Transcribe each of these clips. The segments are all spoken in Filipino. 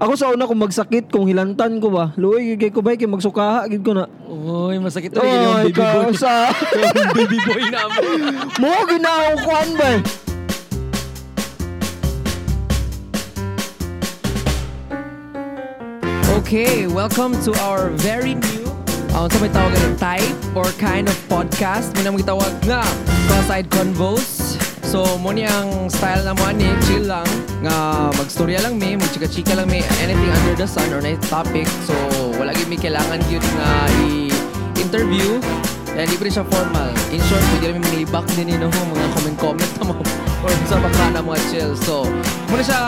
Ako sa una kung magsakit, kung hilantan ko ba, luoy kay ko ba kay magsukaha gid ko na. Uy, masakit to. Oy, yung baby boy. sa baby boy na mo. mo ginaw kuan ba? Okay, welcome to our very new uh, sa may tawag ng type or kind of podcast. Muna mo gitawag nga Cross-Eyed Convos. So, mo ni ang style na mo ani, chill lang. Nga magstorya lang mi, magchika-chika lang mi, anything under the sun or na topic. So, wala gyud mi kailangan yun nga i-interview. Kaya pa rin siya formal. In short, pwede rin manglibak din yun, no? mga comment-comment mo. or sa baka na mga chill. So, muna siya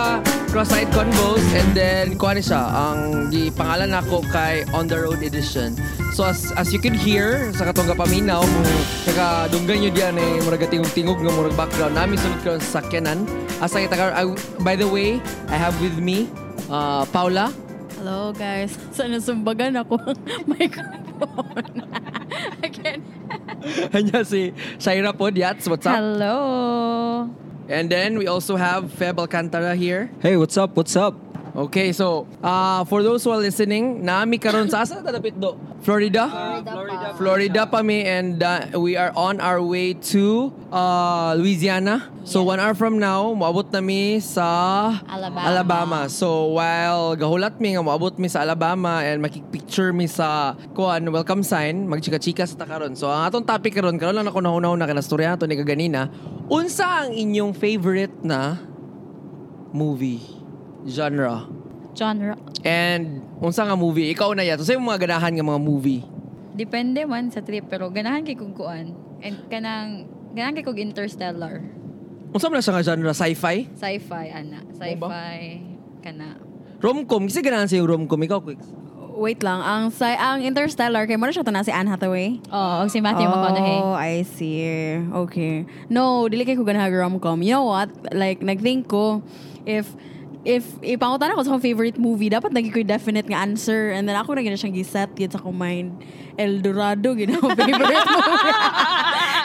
cross-eyed convos and then kuha ni siya ang di pangalan nako kay On the Road Edition. So as as you can hear sa katong paminaw kung nakadunggan nyo diyan eh murag tingog-tingog nga murag background nami sulod karon sa sakyanan. Asa kita I- by the way, I have with me uh, Paula. Hello guys. Sana sumbagan ako microphone. Again. Hanya si Shaira po, Yats, what's up? Hello. And then we also have Feb Alcantara here. Hey, what's up? What's up? Okay, so uh, for those who are listening, nami karon sa asa tadapit do? Florida? Florida. Florida pa mi and uh, we are on our way to uh, Louisiana. So one hour from now, moabot na mi sa Alabama. Alabama. So while gahulat mi nga moabot mi sa Alabama and makikpicture mi sa kuan welcome sign, magchika-chika sa takaron. So ang atong topic karon, karon lang ako nahunaw na kanastorya to ni kaganina. Unsa ang inyong favorite na movie genre? Genre. And unsa nga movie? Ikaw na yato. Sa mga ganahan nga mga movie. Depende man sa trip pero ganahan kay kung kuan. And kanang ganahan kay kog interstellar. Unsa man na siya nga genre? Sci-fi? Sci-fi ana. Sci-fi kana. Rom-com? Kasi ganahan sa yung rom-com. Ikaw, quick. Wait lang, ang sci- ang Interstellar kay mo na siya to na si Anne Hathaway. Oh, si Matthew McConaughey. Oh, I see. Okay. No, dili kay ko ganahan rom-com. You know what? Like nagthink ko if if ipangutan ako sa akong favorite movie, dapat nagi ko yung definite nga answer. And then ako na gina siyang giset yun sa akong mind. El Dorado, gina akong favorite movie.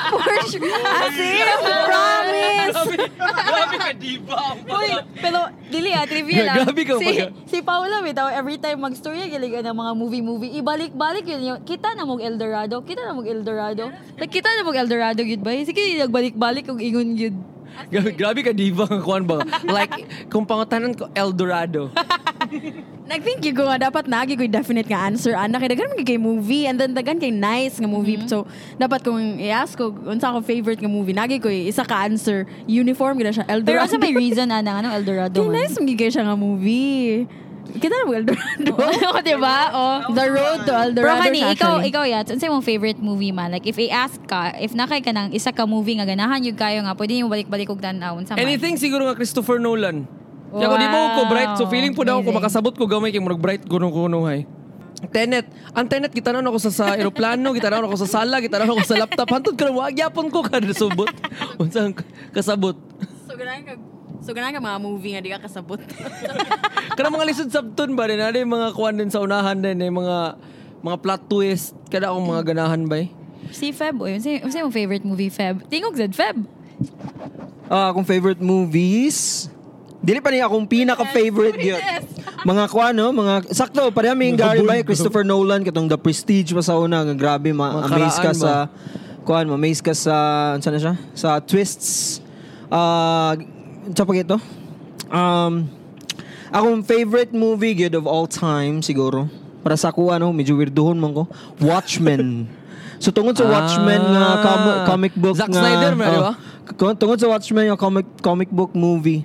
For sure. As in, promise. Grabe ka, diba? Uy, pero dili ah, trivia lang. Grabe ka, si, si Paula, bitaw, every time mag-story, galing ng mga movie-movie, ibalik-balik yun yung, kita na mong Eldorado, kita na mong Eldorado. Like, kita na mong Eldorado yun ba? Sige, nagbalik-balik kung ingon yun. Grabe, grabe ka, diba? Ang kuhan ba? Like, kung pangutanan ko, El Dorado. Nag-think ko nga, dapat nagi ko definite nga answer. Anak, kaya dagan kay movie, and then dagan kay nice nga movie. So, dapat kung i-ask ko, unsa akong favorite nga movie, nagi ko isa ka answer, uniform, gina siya, Pero Eldorado. asa may reason ana ano Eldorado Kay man. nice, magigay siya nga movie. Kita na mo Eldorado. Oo, di ba? Oh. The road to Eldorado Pero honey, siya, ikaw, actually. ikaw yat, ano mong favorite movie man? Like, if i-ask ka, if nakay ka ng isa ka movie nga ganahan yung kayo nga, pwede yung balik-balik kog tanaw. Sa Anything siguro nga Christopher Nolan. Kaya ko di mo Wow. ko bright. So feeling po daw ko makasabot ko gamay kay murag bright kuno-kuno hay. Tenet. Ang Tenet, gitanan ako sa, sa aeroplano, gitanan ako sa sala, gitanan ako sa laptop. Hantod ka na, wag yapon ko kada subot. Unsa ang kasabot. So, ganahan ka, so, ganahan ka mga movie nga di ka kasabot. Kana mga lisod sabton ba din, ano yung mga kuwan din sa unahan din, yung mga mga plot twist. Kada akong mga ganahan ba eh. Si Feb, o yun. Ano mong favorite movie, Feb? Tingog zed, Feb. Ah, akong favorite movies. Dili pa niya akong pinaka-favorite yun. Mga kuan no, mga sakto pareha mi Gary Bay, Christopher Nolan katong The Prestige pa sa una nga grabe Mga ma-amaze ka sa kuan, ma-amaze ka sa unsa na siya? Sa twists. Ah, uh, pa ito? Um akong favorite movie good of all time siguro. Para sa ako ano, medyo weirdohon man ko. Watchmen. So tungod sa Watchmen nga com- comic book Ah. Zack nga Snyder, man, di oh, ba? K- tungod sa Watchmen yung comic comic book movie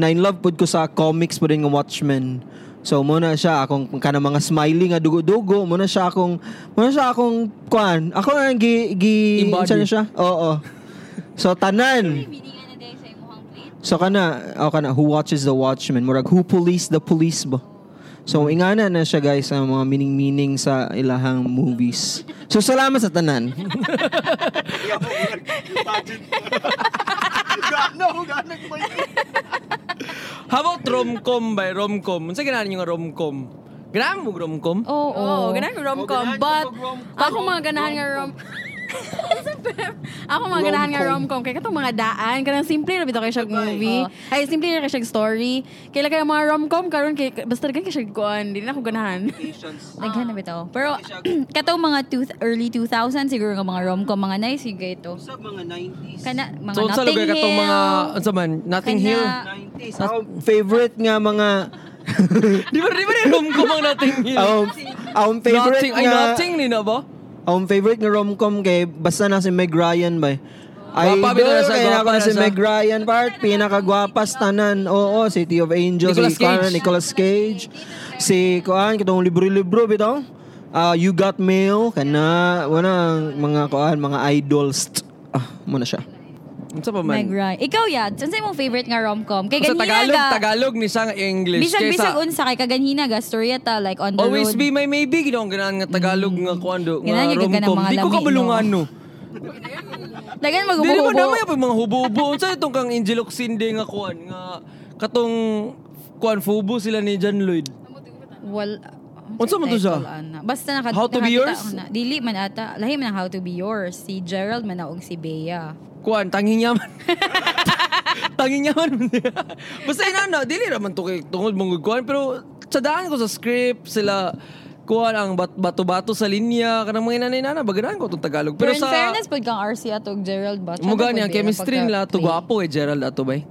na in love pud ko sa comics pa rin ng Watchmen. So muna siya akong kana mga smiley nga dugo-dugo, muna siya akong muna siya akong kuan. Ako ang gi gi na siya? Oo. So tanan. So kana, o kana who watches the Watchmen? Murag who police the police ba? So ingana na siya guys sa mga meaning-meaning sa ilahang movies. So salamat sa tanan. How about rom-com ba? Rom-com. Unsa ganahan yung rom-com? Ganahan mo rom-com? Oo. Oo, oh, ganahan rom-com. But, ako mga ganahan nga rom... Ako mga ganahan nga Rom-com. Kaya katong mga daan, kanang simple na bitaw kay siya movie. Oh. Ay, simple na kay siya story. Kaya kaya mga rom-com, karon kay, basta gan kay siya kuan. Di na ako ganahan. Daghan na bitaw. Pero katong mga two, early 2000 siguro nga mga rom-com mga nice yung ito. Sa mga 90s. Kana mga So, sa Notting lugar katong mga, Hill. ano sa man, Nothing Kana- Hill. 90s. Ako, favorite nga mga... Di ba, di ba rin rom-com ang Nothing Hill? Ang ang favorite Nothing, ay nga... nothing ni na ba? Ang favorite nga rom-com kay basta na si Meg Ryan ba? Ay, Gwapa, bitaw na siya, kaya gwapa na na si siya. Meg Ryan part pinakagwapas tanan. Oo, City of Angels, Nicolas si Kuan, Cage. Nicolas Cage. Si kuan kitong libro-libro bitaw. Ah, you got mail kana wala mga kuan, mga idols. Ah, muna siya. Ano sa pa Meg man? Ryan. Ikaw yad, saan sa'yo mong favorite nga rom-com? Kay Sa ganina Tagalog, ga, Tagalog ni siya nga English. bisag-bisag Kaysa, unsa kay kaganhina ga, storyeta like on the Always road. be my maybe, ginoong ganahan nga Tagalog nga kuando, nga rom-com. Di ko kabulungan no. Dagan Di naman maghubo naman yung mga hubo-hubo. Unsa itong kang Angel Oxinde nga kuan nga katong kuan fubo sila ni John Lloyd. Wal Unsa man to siya? ana. Basta naka, How to be yours? Na, dili man ata. Lahi man ang How to be yours. Si Gerald man og si Bea. Kuan tanging yaman. tanging yaman. Basta inana, dili raman to kay tungod mong kuan pero sadaan ko sa script sila kuan ang bat bato-bato sa linya kanang mga inanay-nana bagadaan ko tong Tagalog. Pero, Pero, in sa fairness, pag kang RC atog Gerald ba? mo gani ang chemistry nila to gwapo eh Gerald ato bay.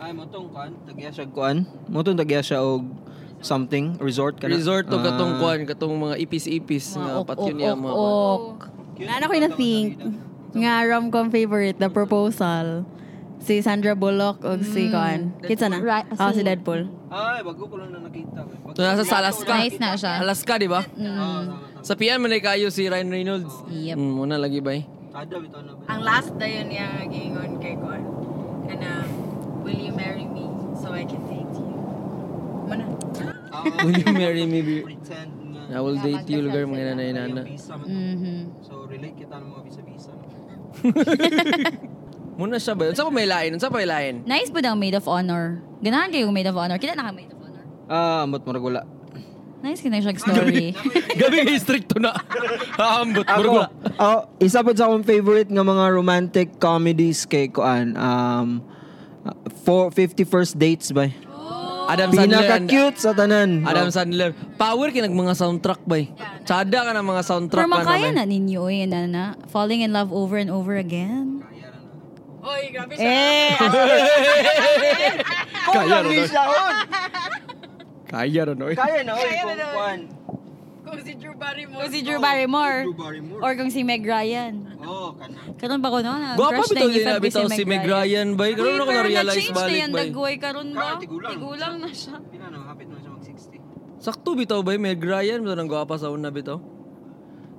Ay mo tong kuan, tagya siya kuan. Mo tong tagya siya og something resort kana. Resort to Ah. katong kuan katong mga ipis-ipis nga patyon niya mga kuan. ok. Ano ko na think nga rom-com favorite, The Proposal. Si Sandra Bullock o si kuan. Kitsa na? Right, Oh, si- Deadpool. Ay, bago ko lang na nakita. Bago- So nasa sa Alaska. Nice na siya. Alaska, di ba? Sa PM man kayo si Ryan Reynolds. Yep. Mm, muna lagi ba? eh? Na? Ang last na yun niya gingon kay kuan. Kana, will you marry me so I can date you? Mana? Will you marry me? be- Pretend nga. I will date you lugar mga nanay nana. Mhm. So relate kita ng mga visa-visa. Muna siya ba? Unsa pa may lain? Unsa pa may lain? Nice po daw Maid of Honor. Ganahan kayo Maid of Honor. Kita na ka Maid of Honor. Ah, ambot mo regula. Nice ka na siya story. Gabi kay stricto na. Haambot. Ako, ako, isa po sa akong favorite nga mga romantic comedies kay Kuan. Um, uh, for 50 First Dates ba? Adam Sandler. Pinaka-cute sa tanan. Adam Sandler. Power kinag mga soundtrack ba? Tsada ka ng mga soundtrack Pero ka makaya na ninyo eh, na, na, falling in love over and over again. Oy, grabe Eh, Kaya ron. oy. siya. Kaya ron. oy. Kaya na, oy, kung. Kung si Drew Barrymore. kung si Drew Barrymore. Drew Barrymore. Or kung si Meg Ryan. Oh, kana. Karon ba ko no? Na, Gwapa crush bitaw na din yung na bitaw si Meg Ryan ba? Karon ako na-realize na-change balik na yan, ba? dagway karon ba? Ah, tigulang. Tigulang na siya. Pila na, hapit na siya mag-60. Sakto bitaw ba? Meg Ryan. Bitaw nang gwapa sa una bitaw.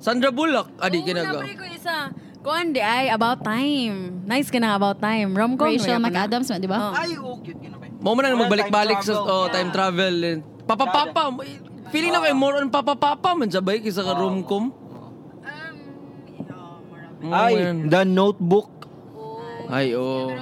Sandra Bullock. Adi kinaga. Nabre ko isa. Kuan di ay About Time. Nice ka na About Time. Rom-com. Rachel na. McAdams, di ba? Oh. Ay, oh, cute. Mo man na Wala, magbalik-balik sa oh, time travel. Papa-papa. Feeling na kay more on papa-papa man siya ba? Kisa ka rom-com. Mm, Ay, yan. The Notebook. Ay, oh.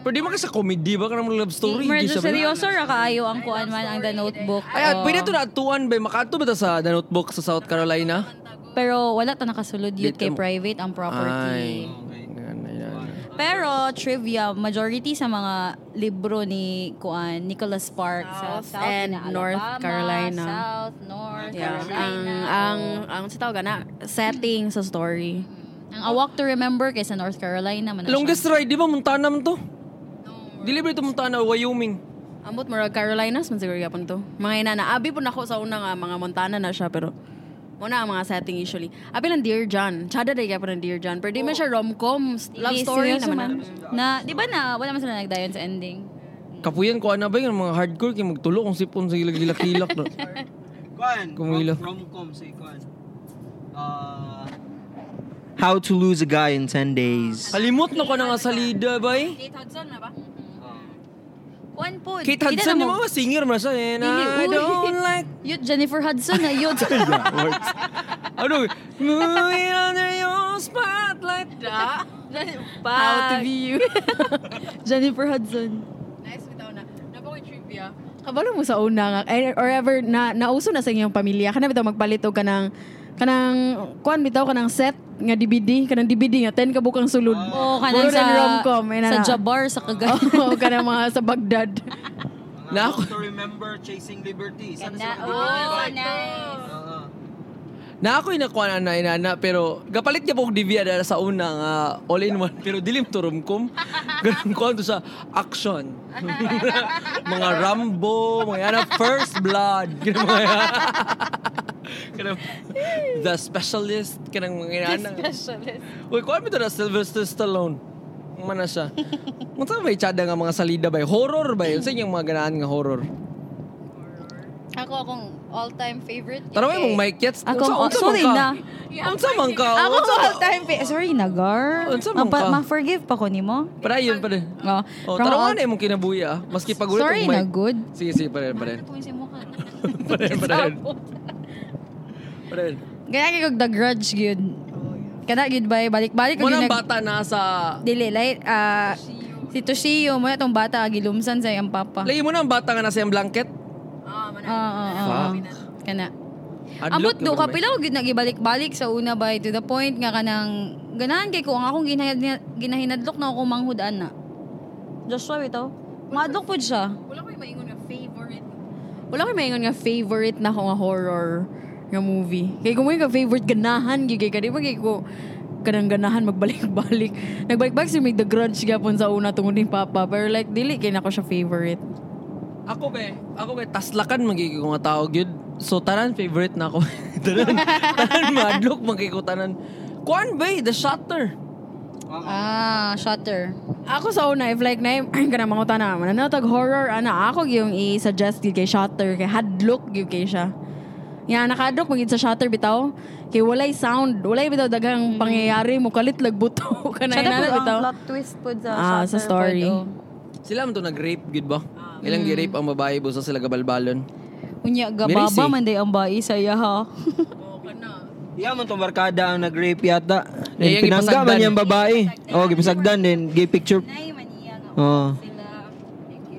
Pero di mo kasi comedy ba? Kanang love story. Medyo Di ba? seryoso ra kaayo ang kuan man ang The Notebook. Ay, at Oh. pwede to na atuan ba? Makato ba ta sa The Notebook sa South Carolina? Pero wala ta nakasulod yun kay private ang Ay. property. Yan. Pero trivia, majority sa mga libro ni kuan Nicholas Sparks sa South South and na North Alabama, Carolina. South, North Yeah. Ang, Carolina. ang, ang, sa tawag na, setting sa story. ang A Walk to Remember kay sa North Carolina man na siya. Longest ride, di ba? Montana man to? Delivery to Montana, Wyoming. Ambot mo Carolinas man siguro yapon to. Mga ina na abi po nako sa una nga mga Montana na siya pero muna ang mga setting usually. Abi lang Dear John. Chada day gyapon ng Dear John. Pero di man siya rom-com, love Dili, story seryoso naman. man. Na, di ba na, wala man sila nagdayon sa ending. Kapuyan ko ana ba yung mga hardcore kay magtulo kung sipon sa gilak-gilak no. Kuan, Kumilo. rom-com si Kuan. Uh, How to Lose a Guy in 10 Days. Kalimot na ko na nga salida bay. Kate Hudson na ba? Kuan po. Kate kita Hudson, na di mo- ba singer man siya eh. I don't like Yun, Jennifer Hudson na yun. ano? Moving under your spotlight. Da. How to be you. Jennifer Hudson. nice bitaw na. Napakoy trivia. Kabalo mo sa una nga, eh, or ever, na, nauso na sa inyong pamilya, kana bitaw magpalit og ka ng kanang kuan bitaw kanang set nga DVD kanang DVD nga 10 ka bukang sulod. Oo, kanang Puro sa, rom-com, sa na- Jabar, sa Cagayan. Oo, kanang mga sa Baghdad. Na ako- to remember chasing liberty. Sana Na, sila oh, nice. Na ako inakuha na inana pero gapalit niya po DV ada sa una nga all in one pero dilim to romcom. Ganun ko to sa action. mga Rambo, mga yana first blood. Ganun mga kanang the specialist kanang mga yana. Specialist. Uy, kuha mo to na Sylvester Stallone. Mana siya. Unsa may tsada nga mga salida ba? Horror ba? Unsa yung mga ganahan nga horror? Ako akong all-time favorite. Tara mo mong Mike Yets. Ako, Unsa- oh, unsa man sorry ka? na. Unsa man ka? Ako Unsa- all-time favorite. Sorry na, Gar. Unsa man ka? Ma-forgive pa ko ni mo. Para yun pa rin. Oh, Oh, tara mo na yung kinabuhi ah. Maski pag ulit Sorry na, mic. good. Sige, sige, pa rin, pa rin. Pa rin, pa rin. Pa rin. Kaya the grudge gyud. Kana gyud ba balik-balik ko gyud ang bata nasa... dili light ah si Toshio mo na tong bata gilumsan sa iyang papa. Lagi mo na ang bata nga nasa yung blanket. Oo, oo, oo. Fuck. Kana. Ambot do ka pila ko gyud nagibalik-balik sa una ba to the point nga kanang ganahan kay ko ang akong ginahinad, ginahinadlok na ako manghud ana. Joshua bitaw. Madlok pud siya. Wala ko maingon nga favorite. Wala ko maingon nga favorite na ko nga horror nga movie. Kay kung yung favorite ganahan gyud kay kadi kay ko kanang ganahan magbalik-balik. Nagbalik-balik si may The Grudge gapon sa una tungod ni Papa. Pero like, dili kay na ko siya favorite. Ako be, ako be, taslakan magiging nga tao gyud. So tanan favorite na ako. tanan, tanan madlok magiging tanan. Kuan ba, The Shutter. Ah, shutter. Ako sa una, if like na yung kanang mga na, mananatag horror, ana, ako yung i-suggest gyud kay Shutter, kay hadlock gyud kay siya. Yan, nakadlock magid sa Shutter bitaw. Kay walay sound, walay bitaw daghang pangyayari mo kalit lagbuto kanay Shutter na pud ang bitaw. plot twist pud sa Ah, shutter sa story. pod, oh. Sila man to nag-rape gyud ba? Ilang gi-rape ang babae busa sila gabalbalon. Unya gababa man day ang bai sa iya ha. Iya man tong barkada ang nag-rape yata. Yung Then pinangga man yung babae. Oh, gipasagdan din. Gay picture. Oh. sila.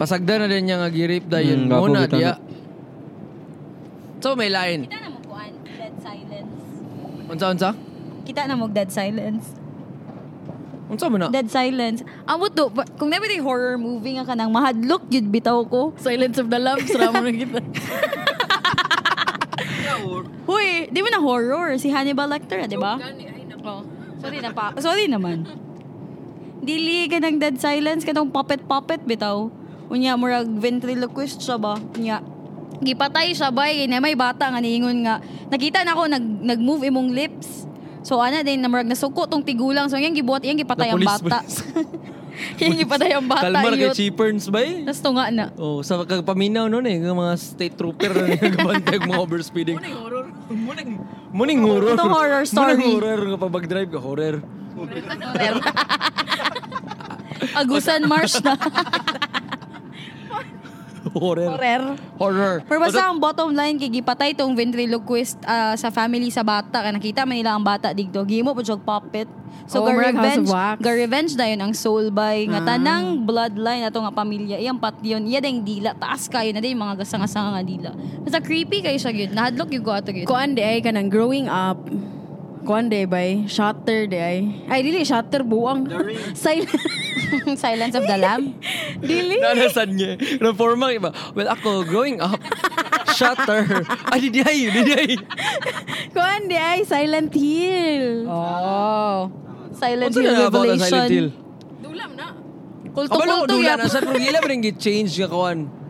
Pasagda na din niya nga gi-rape dayon. Hmm, gapo Muna diya. So may line. Kita na mo kuan dead silence. Unsa unsa? Kita na mo dead silence. Unsa mo na? Dead silence. Amo to, pa- kung nabi yung horror movie nga kanang mahadlok yun bitaw ko. Silence of the Lambs, ramo na kita. Huy, di mo na horror. Si Hannibal Lecter, di ba? Oh. Sorry na pa. Sorry naman. Dili ka ng dead silence ka puppet-puppet bitaw. Unya, murag ventriloquist siya ba? Unya, gipatay siya ba? Eh, na may bata nga niingon nga. Nakita na ako, nag, nag-move imong lips. So, ana din, na murag nasuko tong tigulang. So, yan gibuhat, yan gipatay ang bata. yan gipatay ang bata. Kalmar kay. Cheaperns ba eh? Tapos tunga na. Oh, sa kagpaminaw noon eh, mga state trooper na nagabantay mga overspeeding. Muning horror. Muning, muning horror. Ito horror story. Muning horror nga pag mag-drive ka, horror. Agusan Marsh na. Horror. Horror. Horror. Pero basta ang bottom line, kay gipatay tong ventriloquist ah, sa family sa bata. Kaya nakita man nila ang bata digdo. Gimo po siya puppet. So, Oh, ga revenge, ga revenge na yun ang soul by nga Ah. tanang bloodline ato nga pamilya. Iyang pat yun. Iya ding dila. Taas kayo na din mga gasanga-sanga nga dila. Basta creepy kayo siya yun. Nahadlok yung ko ato yun. Kuan di ay kanang growing up. Kuan di bay, Shutter di ay. Ay dili Shutter buang. Silent. Silence of the Lamb. dili. Nanasan niya. Ng forma iba. Well, ako, growing up, shutter. Ay, di di ay, di di ay. Kuan di ay Silent Hill. Oh. Silent Hill Revelation. Dulam na. Dula yap. na. Sa pero gila ba rin change ka kawan?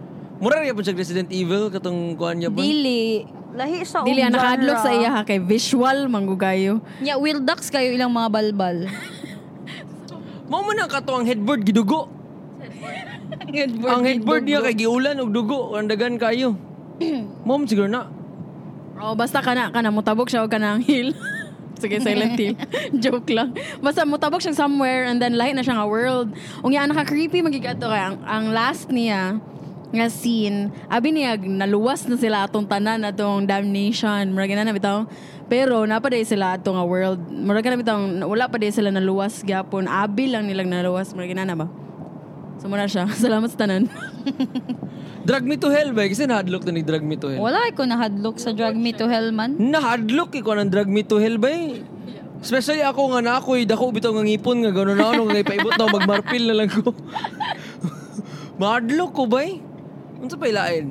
Mura rin po siya Resident Evil, katong kuwan niya po. Dili. Lahi sa Dili ang nakadlok genre. sa iya ha kay visual manggugayo. Nya, will ducks kayo ilang mga balbal. Mao man ang kato ang headboard gidugo. ang headboard niya kay giulan og dugo, ang dagan kayo. Mom siguro na. Oh, basta kana kana mutabok siya og kanang hill. Sige, Silent Hill. Joke lang. Basta mutabok siya somewhere and then lahi na siya nga world. Ung yan, naka-creepy magigato kay ang, ang last niya nga scene, abi niya naluwas na sila atong tanan atong damnation. Murag na bitaw. Pero napaday sila atong nga world. Murag na bitaw wala pa day sila naluwas gyapon. Abi lang nilang naluwas. Murag na ba? So muna siya. Salamat sa tanan. Drag me to hell ba? Kasi nahadlok na ni drag me to hell. Wala ko nahadlok sa Drag Me to Hell man. Nahadlok ikaw ng drag me to hell ba. Especially ako nga na ako'y dako bitaw nga ngipon nga gano'n na ano nga ipaibot na ako, magmarpil na lang ko. Mahadlok ko ba eh? Ano sa pailain?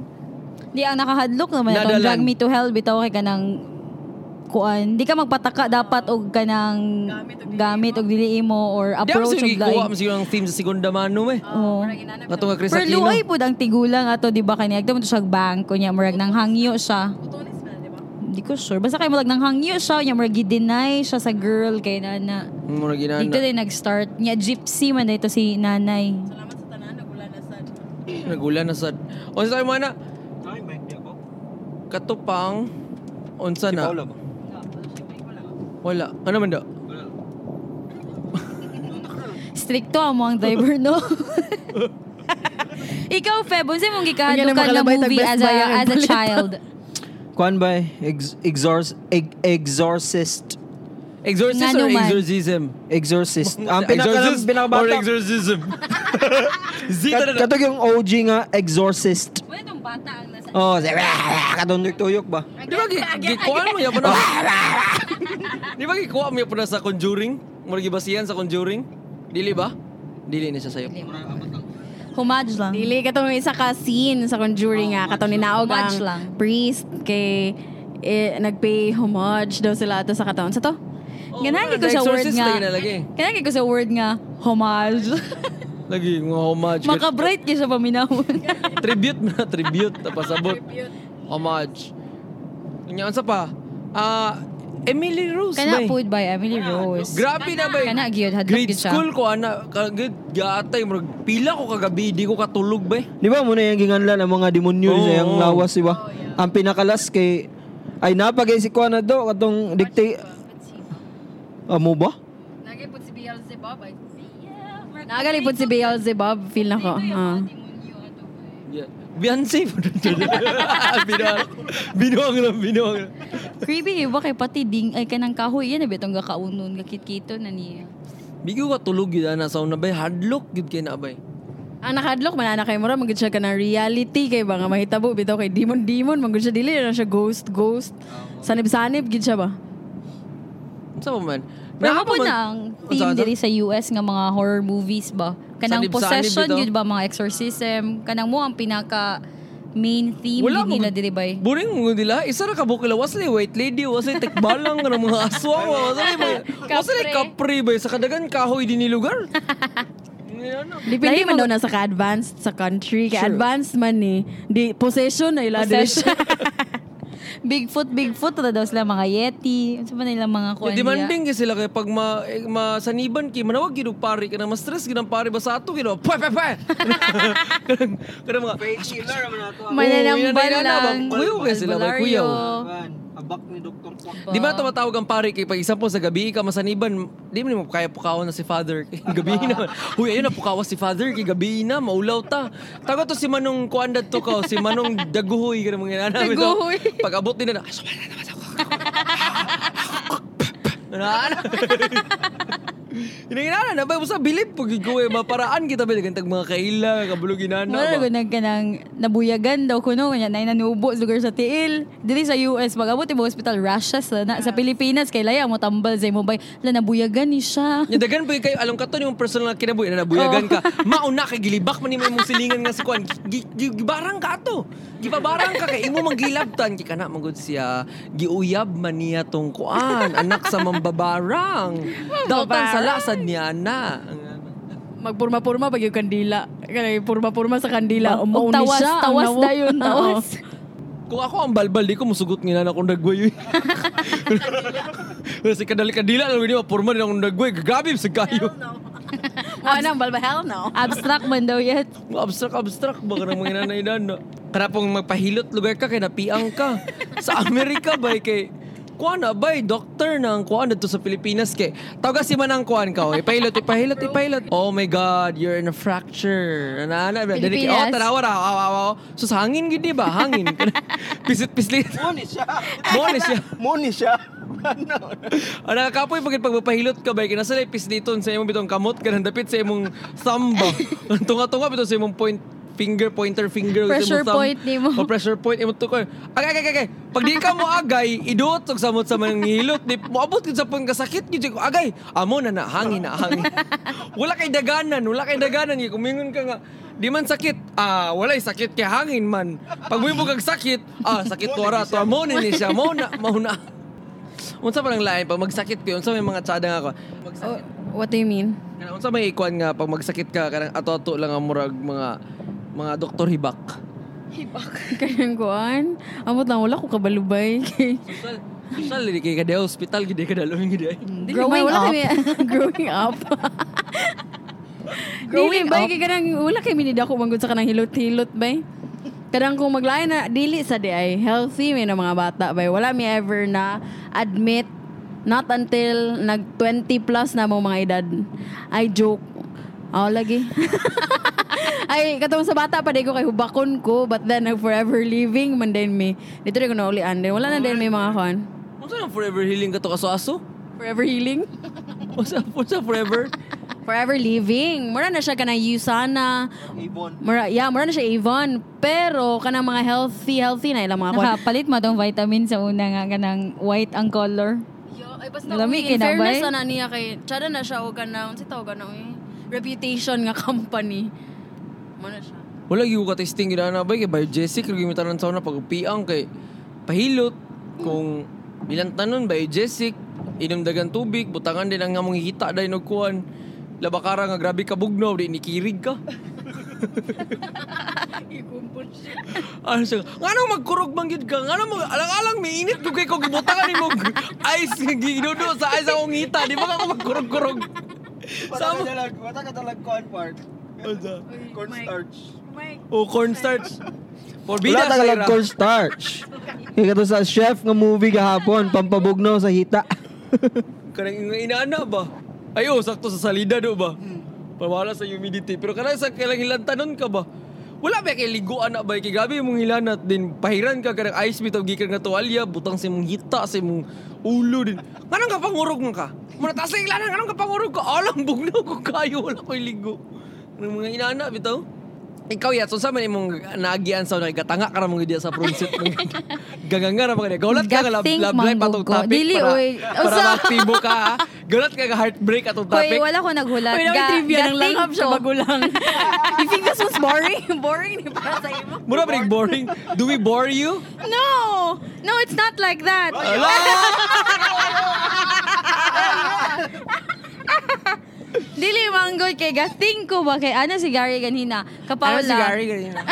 Di ang nakahadlok naman itong. Drag Me to Hell bitaw kay kanang kuan. Di ka magpataka dapat og kanang gamit og dili mo or Di ako approach sige og kuha lain. mo siguro ang theme sa segunda mano eh. Oo. Ato nga Chris Pero luoy po ang tigulang ato, di ba kanya? Agda mo to siya bank, kunya murag nang hangyo siya. Di ko sure. Basta kay murag nang hangyo siya, nya murag i-deny siya sa girl kay nana. Mura ginana. Dito din nag-start. Nya gypsy man dito si nanay. Nagulan na sad. O sa tayo mana, katupang, unsa na? Wala. Ano man daw? Stricto amo ang driver, no? Ikaw, Feb, unsa mong Ang gikahadlo ganun ka na movie as a, as a child? Kuan ba? Ex- exorc- ex- exorcist. Exorcism Nga or exorcism? Exorcist. Ang pinaka Exorcist or pinakabata. exorcism? Zita Kat- na. Katog yung OG nga, exorcist. Wala bata ang nasa... Oh, si katong tuyok ba? Di ba gi- gikuha mo yapon na? Di ba gikuha mo na sa Conjuring? Mura gibasihan sa Conjuring? Dili ba? Dili na siya sayo. Homage lang. Dili katong isa ka scene sa Conjuring nga katong ninaog Homage ang lang. priest kay eh, nagpay homage daw sila ato sa katawan. Sa to? Ganagi ko sa word nga. na. Ganagi ko sa word nga, homage. Lagi, mga homage. Maka-bright kaya sa paminahon. tribute na, tribute. Tapos abot. Homage. Ganyan, sa pa? Ah, Emily Rose Kana ba? food by Emily Rose. Grabe na ba? Kana gyud hadlok Grade school ko ana kagad gatay murag pila ko kagabi di ko katulog ba? Di ba muna yung ginganla ng mga demonyo Oo, sa lawas, di ba? Ang pinakalas kay ay napagay si Kuan na do katong dictate Amo ba? Nagipot si Beelzebub. Yeah. Nagalipod si Beelzebub, feel na ko. Ah. Yeah. Beyonce po Binuang. Binuang lang, binuang lang. Creepy iba kay pati ding ay kanang kahoy yan bitong gakaunon gakit-kito na niya. Bigo ka tulog yun na sa una bay hardlock yun kay na bay. Ang nakadlok man ana kay mura magud siya kana reality kay ba nga mahitabo bitaw kay demon demon magud siya dili na siya ghost ghost. Sanib-sanib gid siya ba? Sa man. Pero po man- na ang Unsa, theme diri sa US nga mga horror movies ba? Kanang Sanib-sanib possession bitaw. yun ba mga exorcism? Kanang mo ang pinaka main theme Wala mo. nila diri bay. Buring mo nila, isa ra ka bukila, wasli white lady, wasli tekbalang ka ng mga aswang, wasli ba? Wasli kapre ba? Sa kadagan kahoy din ni lugar. Depende man mo- daw na sa ka-advanced sa country. Kay advanced man ni. Di, possession na ila Possession. Bigfoot, Bigfoot na daw sila mga Yeti. Ano ba nila mga kuan Yeah, demanding kasi sila kay pag ma, eh, masaniban ki manawag og pari kana mas stress gid ang pari ba sa ato gid. Pwe pwe pwe. Kanang mga killer naman ato. Mananambal yan, lang. kuyaw kaya sila, kuyaw. Abak ni Dr. Kwak. Di ba tumatawag ang pari kay pag isa po sa gabi ka masaniban, di mo kaya pukawan na si father kay gabi na. Huy ayun na pukawa si father kay gabi na maulaw ta. Tago to si Manong kuandad to ka, si Manong daguhoy kana mga namin. Daguhoy. Pag abot din na. Ano? Hinanginanan na ba? Basta bilib pag ikaw eh. Maparaan kita ba? Gantag mga kaila, kabulugin na Wala ba? na ka nang nabuyagan daw kuno kanya na nanubo sa lugar sa tiil. Dili sa US magabot mo hospital rashes na, na sa Pilipinas kay laya mo tambal sa mo bay. La nabuyagan ni siya. Yung dagan po kayo, alam ka to yung personal na kinabuhi na nabuyagan ka. Mauna kay gilibak man mo imong silingan nga. Gi- gi- Gibarang ka to. Gibabarang ka kay imo manggilabtan kay kana magud siya. Giuyab man niya tong kuan, anak sa mambabarang. Dautan sa lasad niya na. Magpurma-purma pag yung kandila. Kanay purma-purma sa kandila. Og Umaw ni tawas, siya. tawas dayon, Oo. tawas. Kung ako ang balbal, di ko musugot nga na akong dagway. Kasi kadali-kadila lang hindi mapurma din akong dagway. Gagabib sa kayo. Ano ang balba? Hell no. Abstract man daw yet. Abstract, abstract. Baka ng mga nanay na. Kaya pong magpahilot lugar ka, kay napiang ka. Sa Amerika ba, kay kuan na bay, doctor na ang kuan dito sa Pilipinas kay tawaga si manang kuan ka oh. ipahilot ipahilot ipahilot oh my god you're in a fracture ana ana dili oh tanawa ra aw aw aw so sa hangin gid di ba hangin pisit pislit Moni siya. mo ni siya Moni siya. Ang nakakapoy pagit pagpapahilot ka ba kaya nasa ipis dito sa imong bitong kamot kanang dapit sa imong samba. Tunga-tunga bitaw sa imong point finger pointer finger Pressure thumb. point nimo. O pressure point imong tukol. Agay agay agay. Pag di ka mo agay, iduot og samot sa manghilot di moabot gid sa pang kasakit gid ko agay. Amo na na hangin na hangin. wala kay daganan, wala kay daganan gi kumingon ka nga Di man sakit. Ah, walay sakit kay hangin man. Pag mo kag sakit, ah, sakit tuara to mo ni siya mo na mo na. Unsa pa lang lain pag magsakit ko, unsa may mga tsada nga ako. Magsakit. What do you mean? Unsa may ikuan nga pag magsakit ka kanang ato-ato lang ang murag mga mga doktor hibak. Kanyang kuan. Amot lang, wala ko kabalubay. Social, social di kay kada hospital gid ka dalawin gid ay. Hindi, Growing up. Growing up. Growing dili, up. kay kanang, wala kay minida ko manggod sa kanang hilot-hilot, bay. Kadang kung maglain na, dili sa di ay healthy may na mga bata, bay. Wala mi ever na admit not until nag 20 plus na mo mga edad. I joke. Oh, lagi. Ay, katong sa bata pa, di ko kay hubakon ko, but then nag forever living, man din mi. Dito rin ko na ulian din. Wala na din may mga kon. Unsa nang forever healing ka to kaso-aso? Forever healing? Unsa unsa forever? Forever living. Mura na siya kanang Usana. Ibon. Mura, yeah, mura na siya Avon. Pero kanang mga healthy, healthy na ilang mga kon. Nakapalit mo tong vitamin sa una nga kanang white ang color. Yo, ay basta Nalami uy, in fairness ana niya kay tsada na siya o kanang si tawag na uy, reputation nga company. Mo na siya. Wala gyud ko testing gid ana bay kay biogesic lagi mi tanan sa una pag upiang kay pahilot kung ilang tanon biogesic inom dagan tubig butangan din ang among hita dai og kuan labakara nga grabe ka bugnaw di nikirig ka Ano siya? Ngano magkurog man gid ka? Ngano mag alang-alang may init ko kay ko gibutangan nimo ice nga ginudo sa ice akong hita. Di ba ka magkurog-kurog? Wata ka talag, wata ka talag part. Cornstarch. O cornstarch. For Wala bida ta sa talag cornstarch. Kaya kato sa chef nga movie gahapon, pampabugnaw sa hita. Kanang inaana ba? Ay, oh, sakto sa salida do ba? Pawala sa humidity. Pero kanang sa kailang hilantanon ka ba? Wala ba kay liguan na ba? Kay gabi mong hilanat din. Pahiran ka kanang ice bitaw gikan nga tuwalya. Butang sa imong hita, sa imong ulo din. Kanang kapangurog man ka? Muna taas sa ilanan, kanang kapangurog ka? Alang bugnaw ko kayo. Wala ko'y ligo. Kanang mga inaana bitaw. Ikaw yat, so sa man imong naagian sa nakikatanga ka na mong sa pronsit mong gaganga na mga Gaulat ka nga love, Gathink love life atong topic Dili, para, oy. para Usa. maaktibo ka. Gaulat ka nga heartbreak atong topic. Hoy, wala ko naghulat. Naman Ga- trivia ng langhap ko. bagulang. you think this was boring? boring ni para sa imo? Mura ba rin boring? Do we bore you? No! No, it's not like that. Dili manggod kay gathink ko ba kay ana si Gary ganina. Kapawala. Ano si Gary ganyan?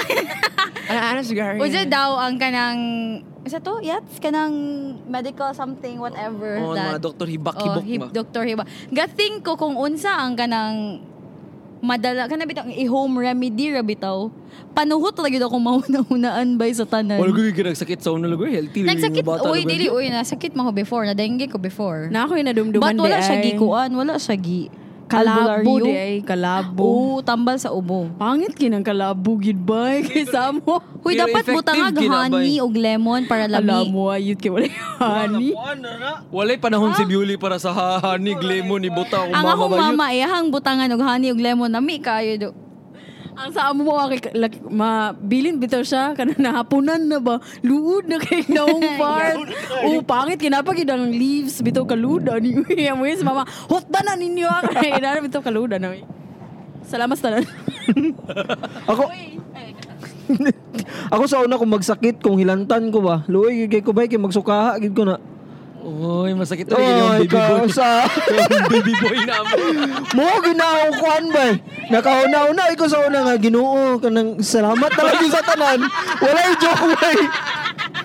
Ano, ano si Gary? Usa daw ang kanang isa to? Yats kanang medical something whatever Oh, that. mga doktor Oh, hibak-hibok hip, ba? Dr. Hiba. Gathink ko kung unsa ang kanang madala kana bitaw i-home remedy ra bitaw. Panuhot lagi daw kung mauna-unaan bay sa tanan. Wala yung nagsakit sa una lagoy. Healthy lang Nagsakit, uy, lagoy. dili, uy, nasakit mo ko before, na dengue ko before. Na ako yung nadumduman But wala siya gikuan, wala siya gi. Kalabo di ay, kalabo. Oo, tambal sa ubo. Pangit kinang kalabo gid bay kaysa mo. Huy, Pero dapat butangag honey o lemon para Alam lami. mo ayut kay wala honey. Walay panahon si Bewley para sa hahanig lemon ni Buta akong Ang mama akong mama, iyahang butangan og honey og lemon, nami kayo do. Ang sa amo mo like, mabilin bitaw siya kana nahapunan na ba luod na kay naong part. oh pangit kinapa gid ang leaves bitaw kaluda ni uy amo yun sa mama. Hotda na ninyo ah kay na bitaw kaluda na uy. Salamat sa tanan. Ako, ako sa una kung magsakit, kung hilantan ko ba, luoy, kay ko ba, kay magsukaha, gid ko na. Uy, masakit talaga yung Oy, baby boy. ka, sa... Yung baby boy na mo. Ginaw kuan ba? Nakauna-una iko sa una nga Ginoo kanang salamat talaga sa tanan. Wala yung joke way.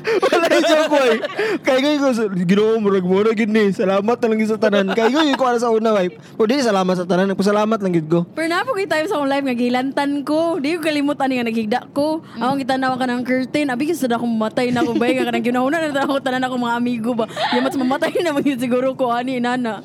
Wala yung joke way. Kay ko ko Ginoo murag mura gid ni. Salamat talaga sa tanan. Kay ko ko sa una way. O di salamat sa tanan. Nagpasalamat lang gid ko. Pero na po time sa akong live nga gilantan ko. Di ko kalimot ani nga nagigda ko. Akong gitanaw ka ng curtain. Abi kasi na akong mamatay na ako ba nga kanang ginahuna na ako tanan ako mga amigo ba. Mas mamatay na maging siguro ko ani inana.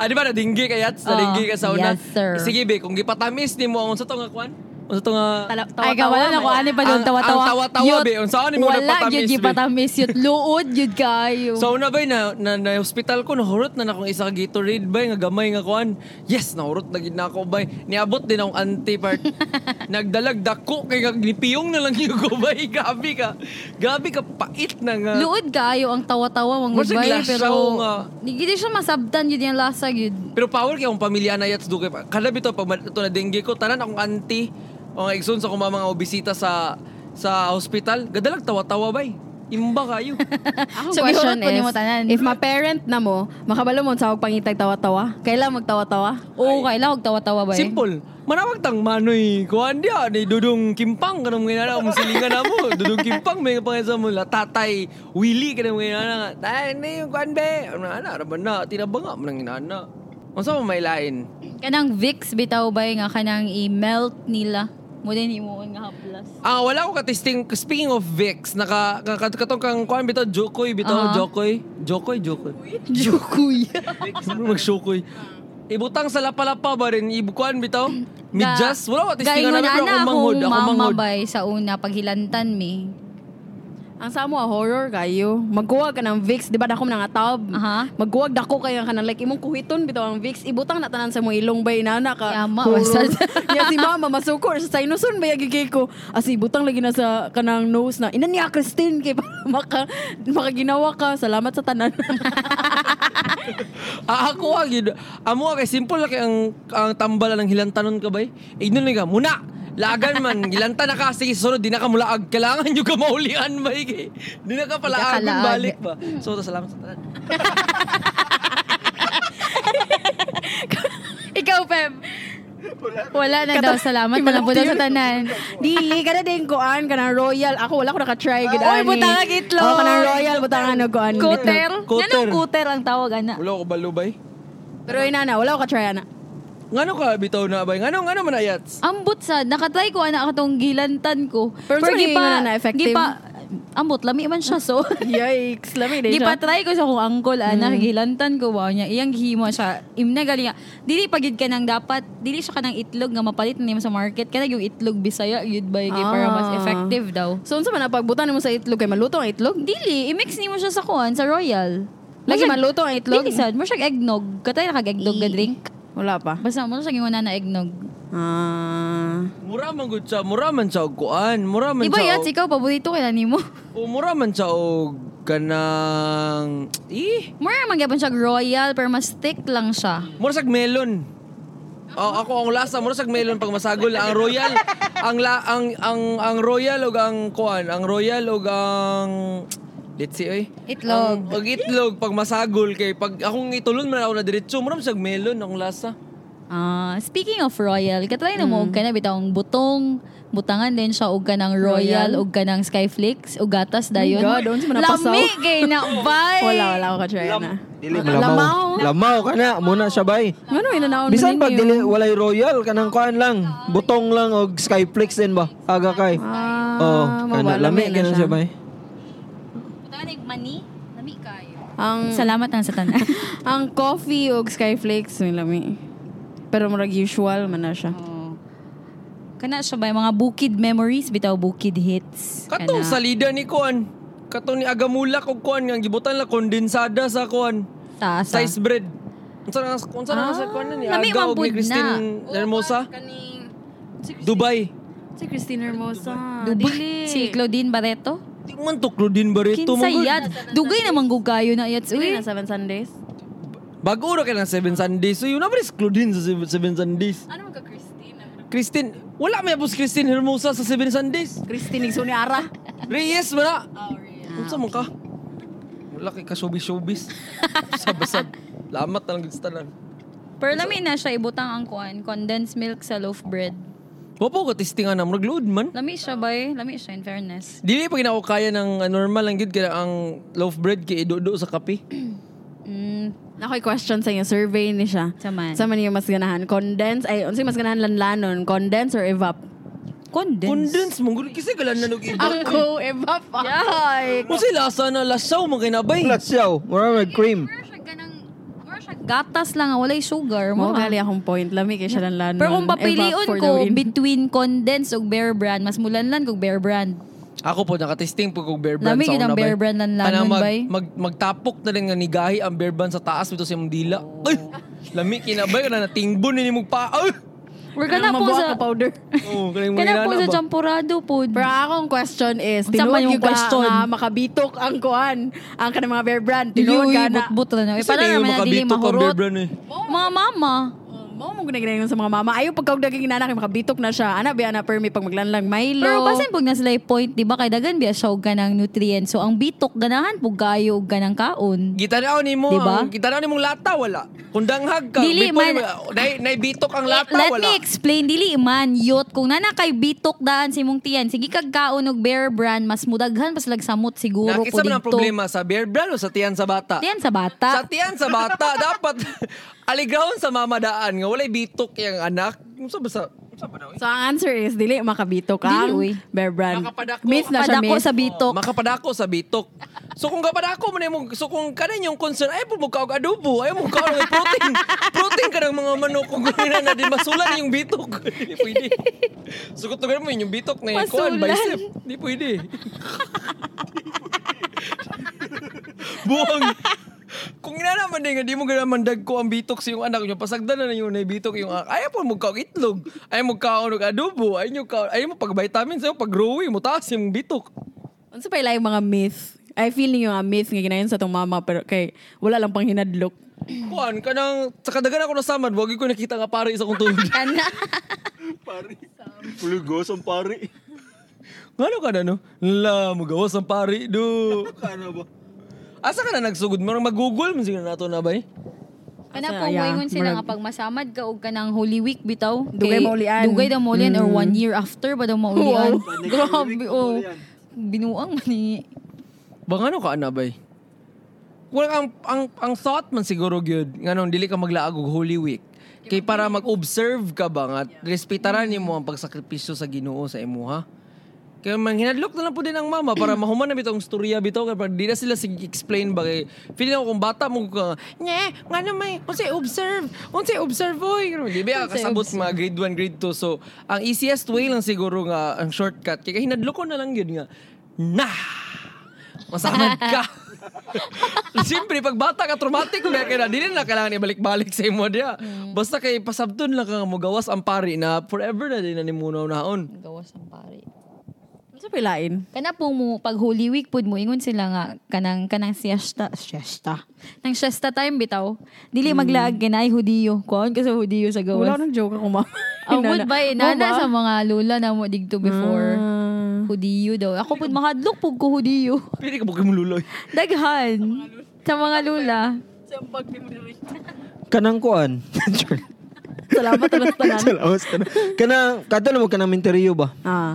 ah, di ba nadinggi ka yat? Oh, Nadinggi ka sa una? yes, sir. Sige be, kung gipatamis ni mo ang sa to nga kwan? Unsa to nga Ay, kawala na ko ani pa doon Ang- tawa-tawa. ang tawa-tawa, be. Unsa ni mo Wala, napatamis, yun yung patamis. Yut, luod, yun kayo. So una bay na, na, na hospital ko nahurot na nakong isa ka Gatorade bay nga gamay nga kuan. Yes, nahurot na gid na ako bay. Niabot din akong auntie part. Nagdalag dako kay nipiyong na lang yung ko bay. Gabi ka. Gabi ka pait na nga. luod kayo ang tawa-tawa goodbye. lasaw Pero, nga. di gidi siya masabtan yun yung lasa yun. Pero power kay akong pamilya na yats pa. Kada bito pag ito na dengue ko tanan akong auntie o nga igsoon sa akong mga obisita sa sa hospital. Gadalag tawa-tawa bay. Imba kayo. Akong So, question is, mo tanan. if ma-parent na mo, makabalo mo sa pangitag tawa-tawa, kailan magtawa-tawa? Oo, kailangan huwag tawa-tawa ba eh? Simple. Manawag tang manoy. Kuhan dia. Ni Dudong Kimpang. Kanang mga nana. Musilingan na mo. Dudong Kimpang. May pangisa mo. La, tatay. Willy. Kanang mga nana. Tay, ni yung kuhan be. Ano na, raban na. Tinabanga mo ng inana. Ang sa may lain. Kanang Vicks bitaw ba nga kanang i-melt nila. Mo din imuon nga haplas. Ah, wala ko katisting. Speaking of Vicks, naka, naka katong kang kuhan bitaw, Jokoy, bitaw, Aha. Jokoy. Jokoy, Jokoy. Jukuy. Mag-Jokoy. Ibutang sa lapa-lapa ba rin? Ibukuan bitaw? Midjas? Wala ko katisting. Gaingon Ano, pero ana ako manghod. akong manghod. bay sa una paghilantan mi. Ang sa mo, horror kayo. Magkuwag ka ng Vicks, di ba dako mga tab? Aha. Magkuwag dako kayo ka ng like, imong kuhiton bitaw ang Vicks, ibutang na tanan sa mo ilong bay na na ka. Yama, horror. Ya si mama, masukor sa sinusun ba yagigay ko. Asi, ibutang lagi na sa kanang nose na, ina niya, Christine, kay maka, makaginawa ka. Salamat sa tanan. Ah, ako ah, yun. Amo ah, kay simple lang kay ang, ang tambalan ng hilantanon ka bay. Ignon ka, muna! Lagan man, hilanta na ka, sige, sunod, di na ka mulaag. Kailangan nyo ka maulian ba, eh. Di na ka palaag, balik ba. So, to, salamat sa tanan. Ikaw, Pep. Wala na daw. Salamat na lang po daw sa tanan. Dili, kada din koan, kanang royal. Ako, wala ko naka-try. gid Oy, ani. butang ang itlog. Oo, kanang royal, butang ano koan. Kuter. Kuter. Ganong kuter ang tawag, ana. Wala ko balo, bay. Pero inana, wala ko ka-try, ana. Ngano ka bitaw na, bay? Ngano, ngano man ayats? Ambot sad. Nakatry ko ana katong gilantan ko. Pero sa gi mga nga na effective? gi pa- ambot lami man siya so. Yikes, lami din siya. Gipatry ko sa kong uncle ana gilantan ko ba niya iyang himo siya imna gali nga dili pagid ka nang dapat dili siya kanang itlog nga mapalit nimo sa market kana yung itlog bisaya yun ba yung para mas Ah. effective daw So, unsa man pagbutan mo sa itlog kay maluto ang itlog? dili i-mix nimo siya sa kuan sa royal Lagi maluto ang itlog? dili sad mo siya eggnog katay na kag eggnog ga drink Wala pa. basta mo siya gingon na eggnog Ah. Mura man gud siya, mura man og kuan, mura man Iba siya. yat og- ikaw paborito kay nimo O mura man siya og kanang eh Mura man gyapon siya royal pero mas thick lang siya Mura sag melon. Oh, ako ang lasa mura sag melon pag masagol ang royal ang la, ang ang ang royal ug ang kuan ang royal ug ang let's see oy Itlog. ang, og itlog pag masagol kay pag akong itulon man ako na diretso mura sag melon ang lasa Ah, speaking of royal, katry na mo og kana bitawng butong, butangan din siya og kanang royal, og kanang skyflakes, og gatas dayon. Oh God, doon sa manapasaw. Lami kay na bay. Wala, wala ko ka-try na. Dili Lamaw. lamaw. Lamaw ka na muna siya bay. Ano inanaon Bisan pag dili walay royal kanang kuan lang, butong lang og skyflakes din ba? Aga kay. Ah, Oh, kana lami na kana siya bay. Ig mani, lami kayo. Ang Salamat na sa tanan. ang coffee og skyflakes may lami. Pero murag usual man na siya. oh. Kana siya bay mga bukid memories bitaw bukid hits. katong Kana. salida ni kuan katong ni agamulak og kuan nga gibutan la kondensada sa kuan Taas. size bread unsa na unsa na sa kuan ni Ah, lami aga man og ni Christine Hermosa Kaning Dubai si Christine Hermosa. Dubai. Si Claudine Barreto. Di man to Claudine Barreto Kinsa mo yat. Dugay namang gugayo na yat. Uy, Uy, na Seven Sundays. Bago na kailang Seven Sundays. So yun na ba Claudine sa Seven, Seven Sundays? Ano man ka Christine? Christine, wala may apos Christine Hermosa sa Seven Sundays. Christine Igso ni Ara. Reyes, wala. Oh, Unsa man ka? Wala kay ka showbiz-showbiz. Sabasad. Lamat na lang gid sa tanan. Pero lami na siya ibutang ang kuan, condensed milk sa loaf bread. Wapo ko testingan na murag load man. Lami siya bay, lami siya in fairness. Dili pa ginako kaya ng uh, normal lang gid kaya ang loaf bread kay idudo sa kape. Mm, Ako'y question sa inyo, survey ni siya. Saman. Sa man yung mas ganahan? Condense? Ay, yung mas ganahan lanlanon? Condense or evap? condensed. Condense mo gud kasi kala na nag. Ako, evap. Yay! Mo si lasa na lasaw mo kinabay. Plus yaw, mura mag cream. Mura siya ganang, mura siya Gatas lang, nga, walay sugar. Mo Mo gali akong point. Lami kay siya lang Pero kung papiliun ko between condensed ug Bear Brand, mas mulanlan kog Bear Brand. Ako po, nakatesting po kong bear brand Lami sa una, Bear bay. Brand lang lanon, mag, bay. mag, magtapok na rin nga nigahi ang bear brand sa taas ito sa imong dila. Ay! Lami kinabay ka na natingbon ni mo pa. Ay! Or kana po sa powder. Oh, kanang mga kana po sa ba? champurado po. Pero akong question is, tinuod yung yung ka question? nga makabitok ang kuan, ang kanang mga bear brand. Tinuod ka na. but na. Eh, Isa para naman na dili mahurot. brand eh. Mga mama. Mo mo ginaginayon sa mga mama. Ayaw pagkaog daging inana kay makabitok na siya. Ana biya na permi pag maglanlang Milo. Pero basin pag na sila yung point, di ba, kay dagan biya siya og ganang nutrients. So, ang bitok, ganahan po gayo og ganang kaon. Gitanaw ni mo, Diba? ang gitanaw ni mong lata, wala. Kung danghag ka, Dili man- nay, nay bitok ang lata, Let wala. me explain, dili man, yot, kung nana kay bitok daan si mong tiyan, sige kag kaon og bear brand, mas mudaghan pas lag samot siguro Nakisa po dito. problema sa bear brand o sa tiyan sa bata? Tiyan sa Sa bata. tiyan sa bata, dapat aligawon sa mamadaan nga walay bitok yung anak. Unsa ba sa unsa ba daw? So ang answer is dili makabitok Dili, ang uy. bear brand. Makapadako. Myth na siya Padako myth. sa bitok. Makapadako sa bitok. So kung kapadako man mo, so kung kanin yung concern, ay mo kaog adobo, ay mo kaog ng protein. protein ka ng mga manok kung ganyan na din masulan yung bitok. Hindi pwede. So, mo yung bitok na yung kuhan, Masulan. bicep. Hindi pwede. Buwang. Kung inanaman din nga, di mo ganaman ko ang bitok sa yung anak nyo, pasagdan na yun na yung bitok yung anak. Ayaw po mo kaog itlog. Ayaw mo kaog ng adobo. Ayaw mo kaog, ayaw mo pag vitamin sa'yo, pag growing, mo taas yung bitok. Unsa pa ila yung mga myth? I feel ninyo nga myth nga ginayon sa tong mama pero kay wala lang pang hinadlok. Kuan, kanang, sa kadagan ako nasamad, wag ko nakita nga pare sa kong tulog. Kana. pare. Pulugos ang pare. Ngano ka na, no? La, magawas ang pare, do. Ano ba? Asa ka na nagsugod? Marang mag-google, man siguro nato na ba eh? Kana po, yeah, moingon sila nga pag masamad ka og kanang Holy Week bitaw. Dugay maulian. Dugay daw maulian or Mm. one year after ba daw maulian. Wow. Grabe, oh. Binuang man ni. Bang ano ka, anabay? Well, ang, ang, ang thought man siguro gyud nga nung dili ka maglaag og Holy Week. Kay para mag-observe ka ba nga, respetaran nimo ang pagsakripisyo sa Ginoo sa imuha. Kaya man hinadlok na lang po din ang mama para mahuman na bitong storya bitaw kaya para di na sila sig explain ba kay feeling ako kung bata mo ka nye nga may unsay observe unsay observe oy di ba kasabot mga grade 1 grade 2 so ang easiest way lang siguro nga ang shortcut kaya hinadlok ko na lang yun nga nah masamad ka Siyempre, pag bata ka, traumatic na kaya na. Di na kailangan ibalik-balik sa imo dia. Basta kay pasabton lang ka mo gawas ang pari na forever na din na ni munaw naon. Gawas ang pare. Unsa pa ilain? Kana po mo pag Holy Week pud mo ingon sila nga kanang kanang siesta siesta. Nang siesta time bitaw. Dili maglaag ganay hudiyo. Kuan ka sa hudiyo sa Wala gawas. nang joke ako mama. Ang would ba inana sa mga lula na mo digto before. Ah. Hudiyo daw. Ako pud mahadlok pug ko hudiyo. Pili ka bukay mo luloy. Daghan. Sa mga lula. Kanang kuan. Salamat ulit tanan. Salamat tanan. Kanang kato na mo kanang minteriyo ba? Ah.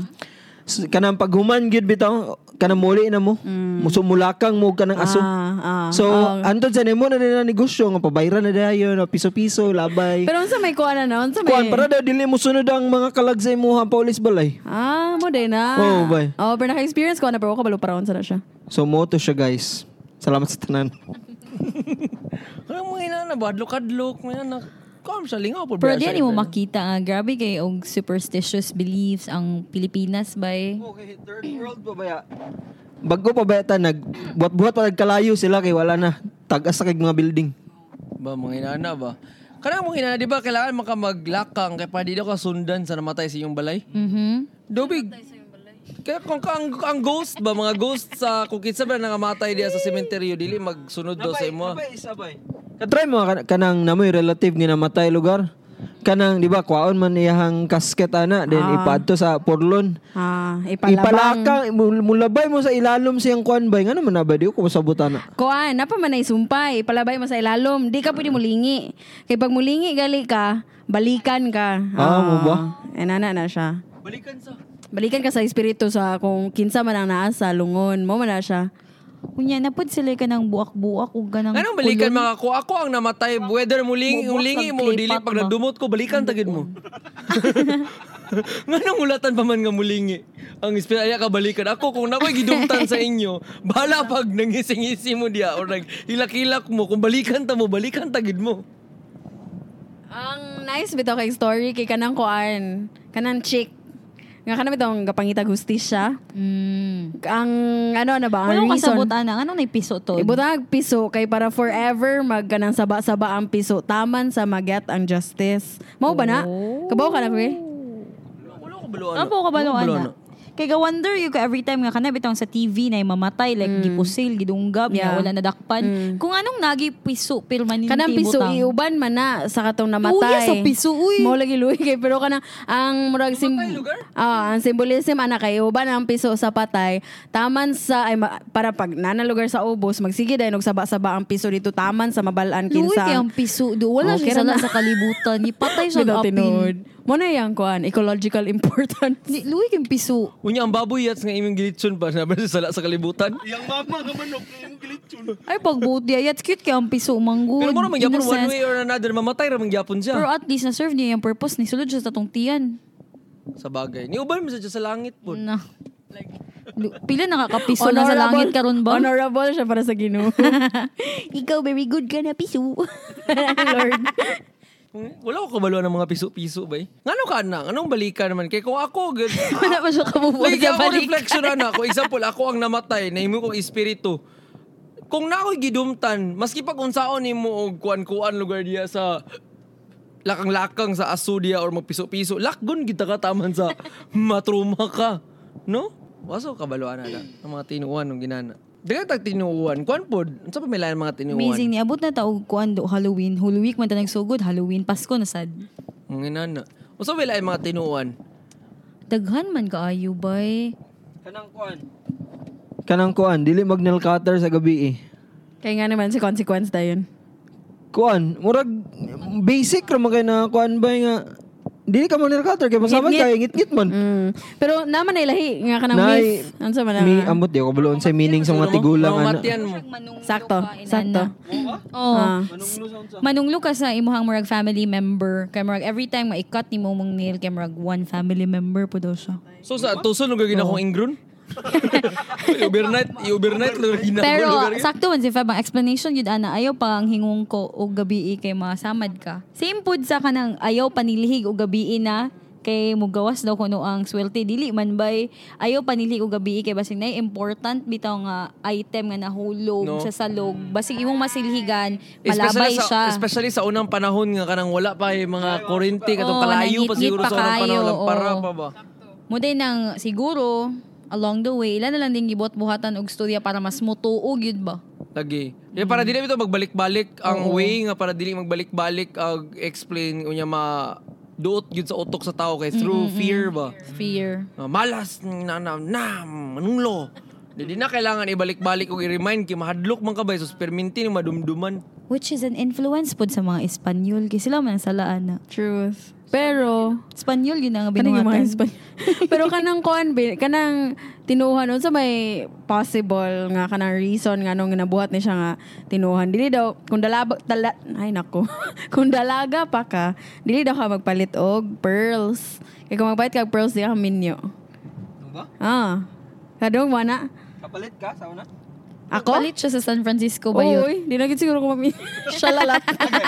Kanang paghuman gyud bitaw kanang muli na mo. Musumulakang mo kanang aso. Ah, ah. So, ah. antod sa nimo na ang negosyo nga pabayran na dayon, na piso-piso, labay. Pero unsa may kuan na unsa may Kuan para daw dili mo sunod ang mga kalag sa imuha paulis balay. Ah, mo din na. Oo, bay. Oh, pero naka-experience ko na pero kabalo para unsa na siya. So mo to siya guys. Salamat sa tanan. Kaya mga ina na badlok-adlok, mga ina Kam siya lingaw po. Pero di mo makita nga grabe kay og superstitious beliefs ang Pilipinas bay. Okay, third world pa ba Bago pa ba ta nag buhat-buhat pa nagkalayo sila kay wala na tagas sa kay mga building. Ba, mga inana ba? Kanang mga inana, di ba, kailangan maka maglakang kaya pa di ka sundan sa namatay sa iyong balay? Mhm. Dobig. Kaya kung ang, ang ghost ba, mga ghost sa kung kitsa ba nangamatay diya sa sementeryo, dili magsunod daw sa imo. Katry mo ka- kanang namoy relative nga namatay lugar. Kanang di ba kwaon man iyahang kasket ana then ipadto sa porlon. Ah, ipalabang. Ipalaka mul- mulabay mo sa ilalom siyang kuan bay ngano man ba di ko masabutan na. Kuan, napa man ay sumpay, palabay mo sa ilalom, di ka pwede mulingi. Kay pag mulingi gali ka, balikan ka. Ah, mo ba? Eh, nana na siya. Balikan sa. Balikan ka sa espiritu sa kung kinsa man ang naa sa lungon, mo man na siya. Kunya na pud sila ka ng buak-buak ug ganang Anong balikan kulon. mga ko? Ako ang namatay. Whether mulingi, Bubukas mulingi ng mo, dili pag ba? nagdumot ko, balikan tagid mo. nga nang ulatan pa man nga mulingi. Ang espiraya kabalikan. Ako kung nakoy gidumtan sa inyo, bahala pag nangising-isi mo diya or naghilak-hilak mo, kung balikan ta mo, balikan tagid mo. Ang nice bitaw kay story kay kanang kuan, kanang chick. Nga kanang bitaw ang gapangitag hustisya. Mm. Ang ano na ba? Ang Walang reason. Ano na piso to? Ibutang piso kay para forever magganang saba-saba ang piso taman sa maget ang justice. Mao ba na? Oh. Kabaw ka na ko. Wala ko baluan. Ano po ka ba na? Kay ga wonder you ka every time nga kana bitong sa TV na mamatay like gipusil, gidunggab, Mm. Yeah. nga wala nadakpan. Kung anong nagi piso permanente Kanang piso butang. iuban man na sa katong namatay. Luya sa piso, uy. Mo lagi luwi kay pero kanang ang murag sim? Ah, ang symbolism ana kay uban ang piso sa patay taman sa ay ma- para pag nana lugar sa ubos magsige dayon og saba-saba ang piso dito taman sa mabalaan Luwi kinsa. kay ang piso. Do, wala Okay siya sa kalibutan. Ipatay tinuod. apin. Mo na yang kuan ecological importance. Ni- Luwi kay ang piso. Unya ang baboy yats nga imong gilitson pa sabi sa sala sa kalibutan. Ay, pagbuot diya. It's cute kay ang piso. Manggod. Pero mo naman gyapon one innocence. way or another mamatay ra man gyapon siya. Pero at least na-serve niya yung purpose ni sulod sa tong tiyan. sa bagay. Ni uban mo sa sa langit po. Na. Lu- Pila nakakapiso na sa langit karon ba? Honorable siya para sa Ginoo. Ikaw very good ka na piso. Lord. Wala ko kabaluan ng mga piso-piso ba eh. Ngano ka na? Anong balikan naman? Kaya kung ako, good. Wala pa siya kamubuan Lagi sa ako balik. reflection na ako. Example, ako ang namatay, nahimo kong espiritu. Kung na ako'y gidumtan, maski pag unsaon ni mo og kuan-kuan lugar diya sa lakang-lakang sa asudia or magpiso-piso, lakgon kita ka taman sa matruma ka. No? Waso kabaluan na. Ang mga tinuan ng ginana. Dagat tag tinuan. Kuan pod. Unsa pa may lain mga tinuan? Amazing ni abot na tao kuan do Halloween. Holy week man ta nagsugod Halloween Pasko na sad. Ang ginana. Unsa may lain mga tinuan? Daghan man kaayo bay. Kanang kuan. Kanang kuan, dili mag nail cutter sa gabi eh. Kaya nga naman si consequence dayon. Kuan, murag basic ra man kay na kuan ba nga dili ka mo nail cutter kay masaman Ngit-ngit. kay ngit-ngit man. Mm. Pero naman ay lahi nga kanang Nay, myth. Ano sa man Mi amot di ako baluon sa meaning sa mga tigulang ano. Sakto, sakto. Oh. Ah. Manunglo ka sa imuhang murag family member. Kay murag every time maikat ni mo mong nail kay murag one family member po daw siya. So sa tuson lugar gina akong ingron? overnight, overnight gina ako Pero sakto man si Feb ang explanation yun ana. Ayaw pa ang hingong ko og gabi kay masamad ka. Same pud sa kanang ayaw panilihig og gabi na kay mugawas daw kuno ang swerte dili man bay ayaw panilihig og gabi kay basig na important bitaw nga item nga nahulog No. sa salog basig imong masilhigan Especially malabay sa, siya. especially sa unang panahon nga kanang wala pa yung mga kuryente katong Oo, kalayo pa siguro pa sa unang kayo, panahon lang para pa ba. Din nang siguro along the way ilan na lang din gibot buhatan og storya para mas mutuog yun ba? Lagi. Kaya para dili ito magbalik-balik ang way nga para dili magbalik-balik ag explain unya ma duot gyud sa utok sa tao kay through fear ba. Fear. Ah, malas na na na manunglo. Di na kailangan ibalik-balik o i-remind kay mahadlok man ka ba so perminti ni madumduman. Which is an influence pod sa mga Espanyol kay sila man salaan na. Truth. Pero Espanyol yun ang Kanang yung mga binuhatan. Espanyol. Pero kanang kuan bi- kanang tinuhan unsa may possible nga kanang reason nga nung nabuhat ni siya nga tinuhan dili daw kung dalaga dala, ay nako kung dalaga pa ka dili daw ka magpalit og pearls kay kung magpalit ka og pearls di ka minyo ba? ah kadong mo na Kapalit ka sa una? Ako Palit siya sa San Francisco ba yun? Uy, di na siguro ko mami. Shalalat.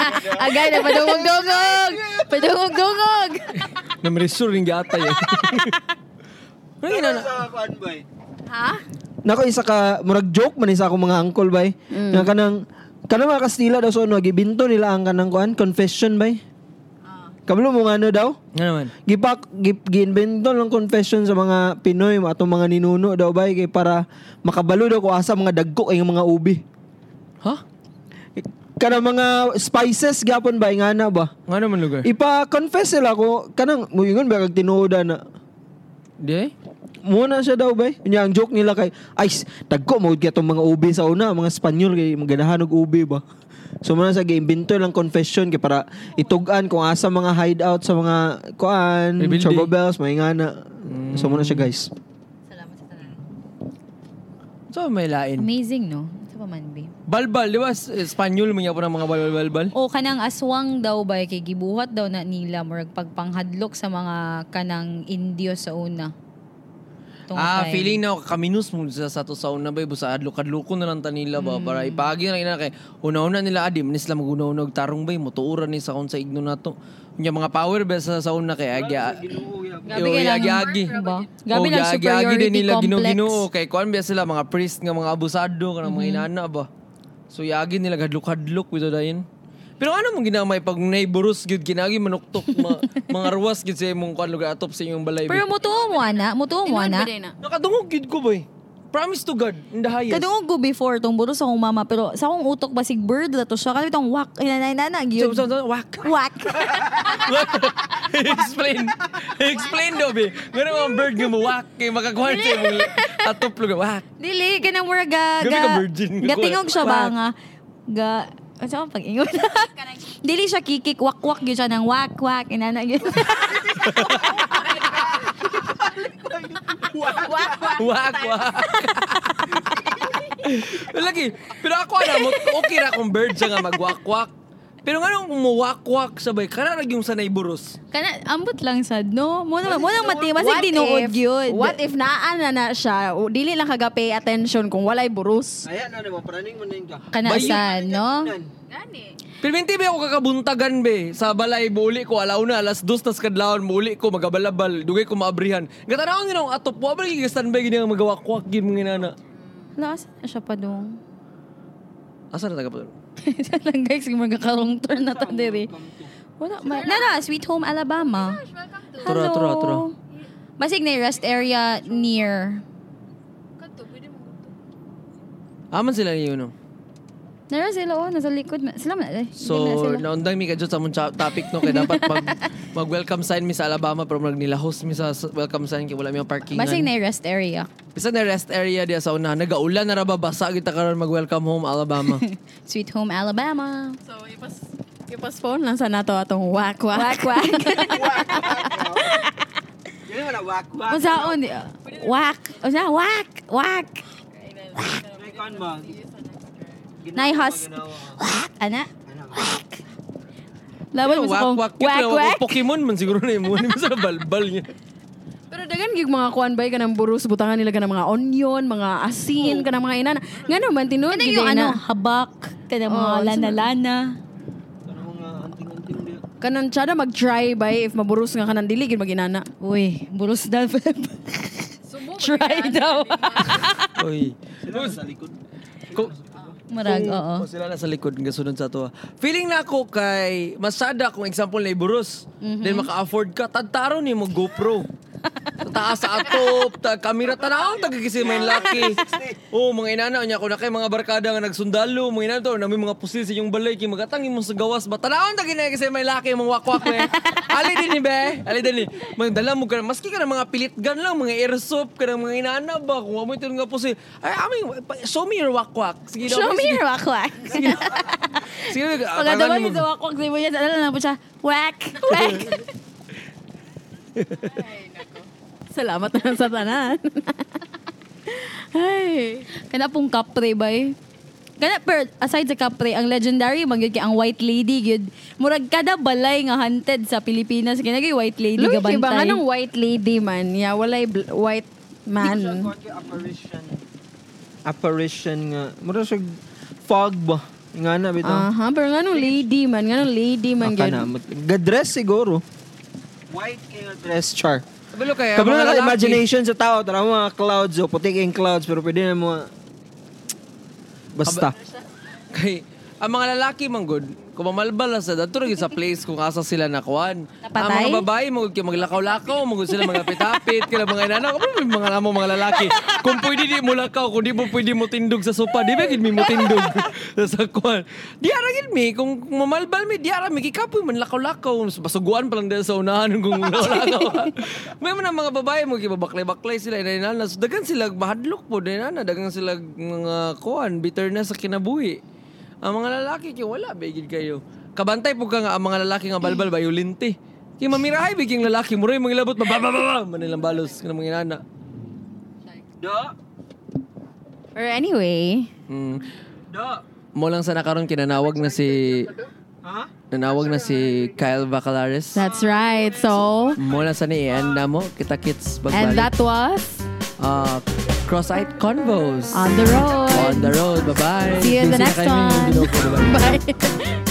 Agay na padungog-dungog. Padungog-dungog. Na meresur ring giatay. eh. Ano yun, na? sa bay. ha? Nako isa ka murag joke man isa akong mga uncle bay. Nga kanang kanang mga Kastila daw so no gibinto nila ang kanang kuan confession bay. Kabalo mo nga ano daw? Ano naman? Gipak gip giinbento lang confession sa mga Pinoy atong mga ninuno daw bay kay para makabalo daw ko asa mga dagko ay mga ubi. Ha? Kana mga spices gyapon bay nga na ba? Nga naman lugar? Ipa-confess sila ko kanang muingon ba kag tinuodan na Di? Muna siya daw bay. Nya ang joke nila kay ay dagko mo gyud mga ubi sa una, mga Espanyol kay maganahan og ubi ba. So muna sa giimbento lang confession kay para itugan kung asa mga hideout sa mga kuan. Chobo Bells, may ngana. So muna siya guys. Salamat sa tanan. So may lain. Amazing, no? Sa Sa pa man, be? Balbal, di ba? Espanyol mo niya po ng mga balbal-balbal. O kanang aswang daw ba kay gibuhat daw na nila murag pagpanghadlok sa mga kanang Indio sa una. Tong Ah, time. feeling na kaminus mo sa sa to sa una ba busa adlok-adloko na lang tanila ba para ipagi na ina kay una-una nila adi manis lang maguna og tarong bay motuuran ni sa kon sa igno nato. Nya mga power ba sa sa una kay agya. Gabi Yo, kay lang- agi-agi. Gabi Gabi lang superiority din nila ginoo-ginoo kay kuan ba sila mga priest nga mga abusado kanang Mm-hmm. mga inana ba. So yagi nila hadlok-hadlok bitaw dayon. Pero ano mong ginamay pag neighborus gyud kinagi manuktok ma, mga ruwas gyud sa imong kuan lugar atop sa inyong balay. Pero mutuo mo ana, mutuo mo ana. Nakadungog gyud ko boy. Promise to God, in the highest. Kadungog ko before tong buro sa akong mama pero sa akong utok basig bird na to siya kasi itong wak inanay nana So, gyud. so, so, wak. Wak. Explain. Explain daw, be. Ganun mga bird nga mo, wak. Kaya makakuha sa imong atop lugar, wak. Dili kanang mura ga ga. ka virgin. Gatingog siya ba nga ga ano sa pag ingon Dili siya kikik wak wak gyud siya nang wak wak inana gyud. Wak, wak. Lagi. Pero ako, alam mo, okay ra kung bird siya nga magwak-wak. Pero nga nung umuwak-wak sabay, kana ra yung sanay buros. Kana ambot lang sad no. Mo na mo nang mati tinuod if- gyud. What if naa na na siya, o, dili lang kaga pay attention kung walay burus. Ayan, ano ba? Paraning mo na yung ka. kana sad no? Pero minti ba ako kakabuntagan be sa balay buuli ko alaw na alas dos tas kadlawon buuli ko magabalabal dugay ko maabrihan. Gatanawon nila ang atop wa ba lagi standby gini nga magawak-wak gid mga inana. Lakas na siya pa dong. Asa na taga pa? lang guys, kung magkakarong turn na to diri. Wala ma. Nara, Sweet Home Alabama. Hello. tura, tura. Basig na yung rest area near. Aman sila niyo no. Nara sila oh, nasa likod. Sila man. eh. So, naundang mi ka dyan sa mong topic no kay dapat mag mag-welcome sign mi sa Alabama pero mag nila host mi sa s- welcome sign kay wala mi ang parkingan. Basig na rest area. Bisa na rest area diya sa una. Nagaulan na ra ba basa kita karon mag-welcome home Alabama. Sweet Home Alabama. So, ipas, ipas-phone lang sa nato atong wak-wak. Wak wak. Yan naman na wak-wak. Unsaon di- Wak. Unsa wak. Wak. May kuhan ba? Nay hus. Wak. Ana. Laban Pero mo sa kong wak Wak wak. Pokemon man siguro na. Hindi mo sa balbal niya. Pero dagan gig mga kuan bay kanang burus butangan nila kanang mga onion, mga asin, kanang mga inana. Nga naman tinuod gid yung ano, na. habak. Kanang mga Oh, lana-lana. Kanang tsada mag-try bay if maburus nga kanang dili gid maginana. Uy, buros daw. Try daw. Oy. Sila sa likod. Ko, Marag, oo. Oh, sila na sa likod nga sunod sa to. Feeling na ako kay masada kung example na iburos. Then maka-afford ka tadtaro ni mo GoPro. Taas sa atop, ta kamera tanaw tagagisi may laki. Oh, mga inana nya ko na kay mga barkada nga nagsundalo, mga inana to nami mga pusil sa inyong balay kay magatangi mo sa gawas ba tanaw tagi na kasi may laki mga wakwak be. Ali din ni be, ali din ni. Mga dala mo ka maski ka mga pilitgan lang, mga airsoft ka mga inana ba kung mo ito nga pusil. Ay, amin, show me your wakwak. Sige daw. Show me your wak wak. Sige. Sige. Pag daw mo. yung sa wak wak, di mo yan, ano lang po siya, wak, wak. Salamat na lang sa tanan. Ay. Kana pong kapre ba eh. Kana, pero aside sa kapre, ang legendary, magyud kay ang white lady, gyud. Murag kada balay nga haunted sa Pilipinas, kaya nagay white lady Lugi ka ba bantay. nga nung white lady man? Yeah, walay bl- white man. Apparition. Apparition nga. Mura siya fog ba? Nga na bitaw. Aha, pero nga nung lady man, nga nung lady man Aka gyud. na. Gadress siguro. White kay nga dress char. Kabalo kaya, Kabalo mga na imagination sa tao. Tara mga clouds o puti kayong clouds pero pwede na mo Basta. Kay, ang mga lalaki man good, kung mamalbal na sa dato sa place kung asa sila nakuan. Ang Napatay? mga babae mo kay maglakaw-lakaw, mo sila mga pitapit, kila mga inana, kung may mga namo mga lalaki. Kung pwede di mo lakaw, kung di mo pwede mo tindog sa sopa, di ba gid mi mo tindog sa kuan. Di ara gid mi kung kung mamalbal mi, di ara mi kikapoy man lakaw-lakaw, basuguan pa lang dahil sa unahan kung lakaw. may mga mga babae mo kay baklay-baklay sila inana, so dagan sila bahadlok po inana, dagan sila mga kuan, bitter na sa kinabuhi. Ang mga lalaki kay wala bigid kayo. Kabantay pug ka nga ang mga lalaki nga balbal ba bayulinti. Kay mamirahay biging lalaki mo rin mangilabot mabababa manilang balos kana mga inana. Da. Or anyway. Mm. Da. Mo lang sa nakaron kinanawag na si Ha? Nanawag na si Kyle Bacalaris. That's right. So, mula sa ni Ian na mo, kita kits bagbalik. And that was? Uh, Cross-Eyed Convos. On the road. On the road. Bye-bye. See you in the next one. Bye.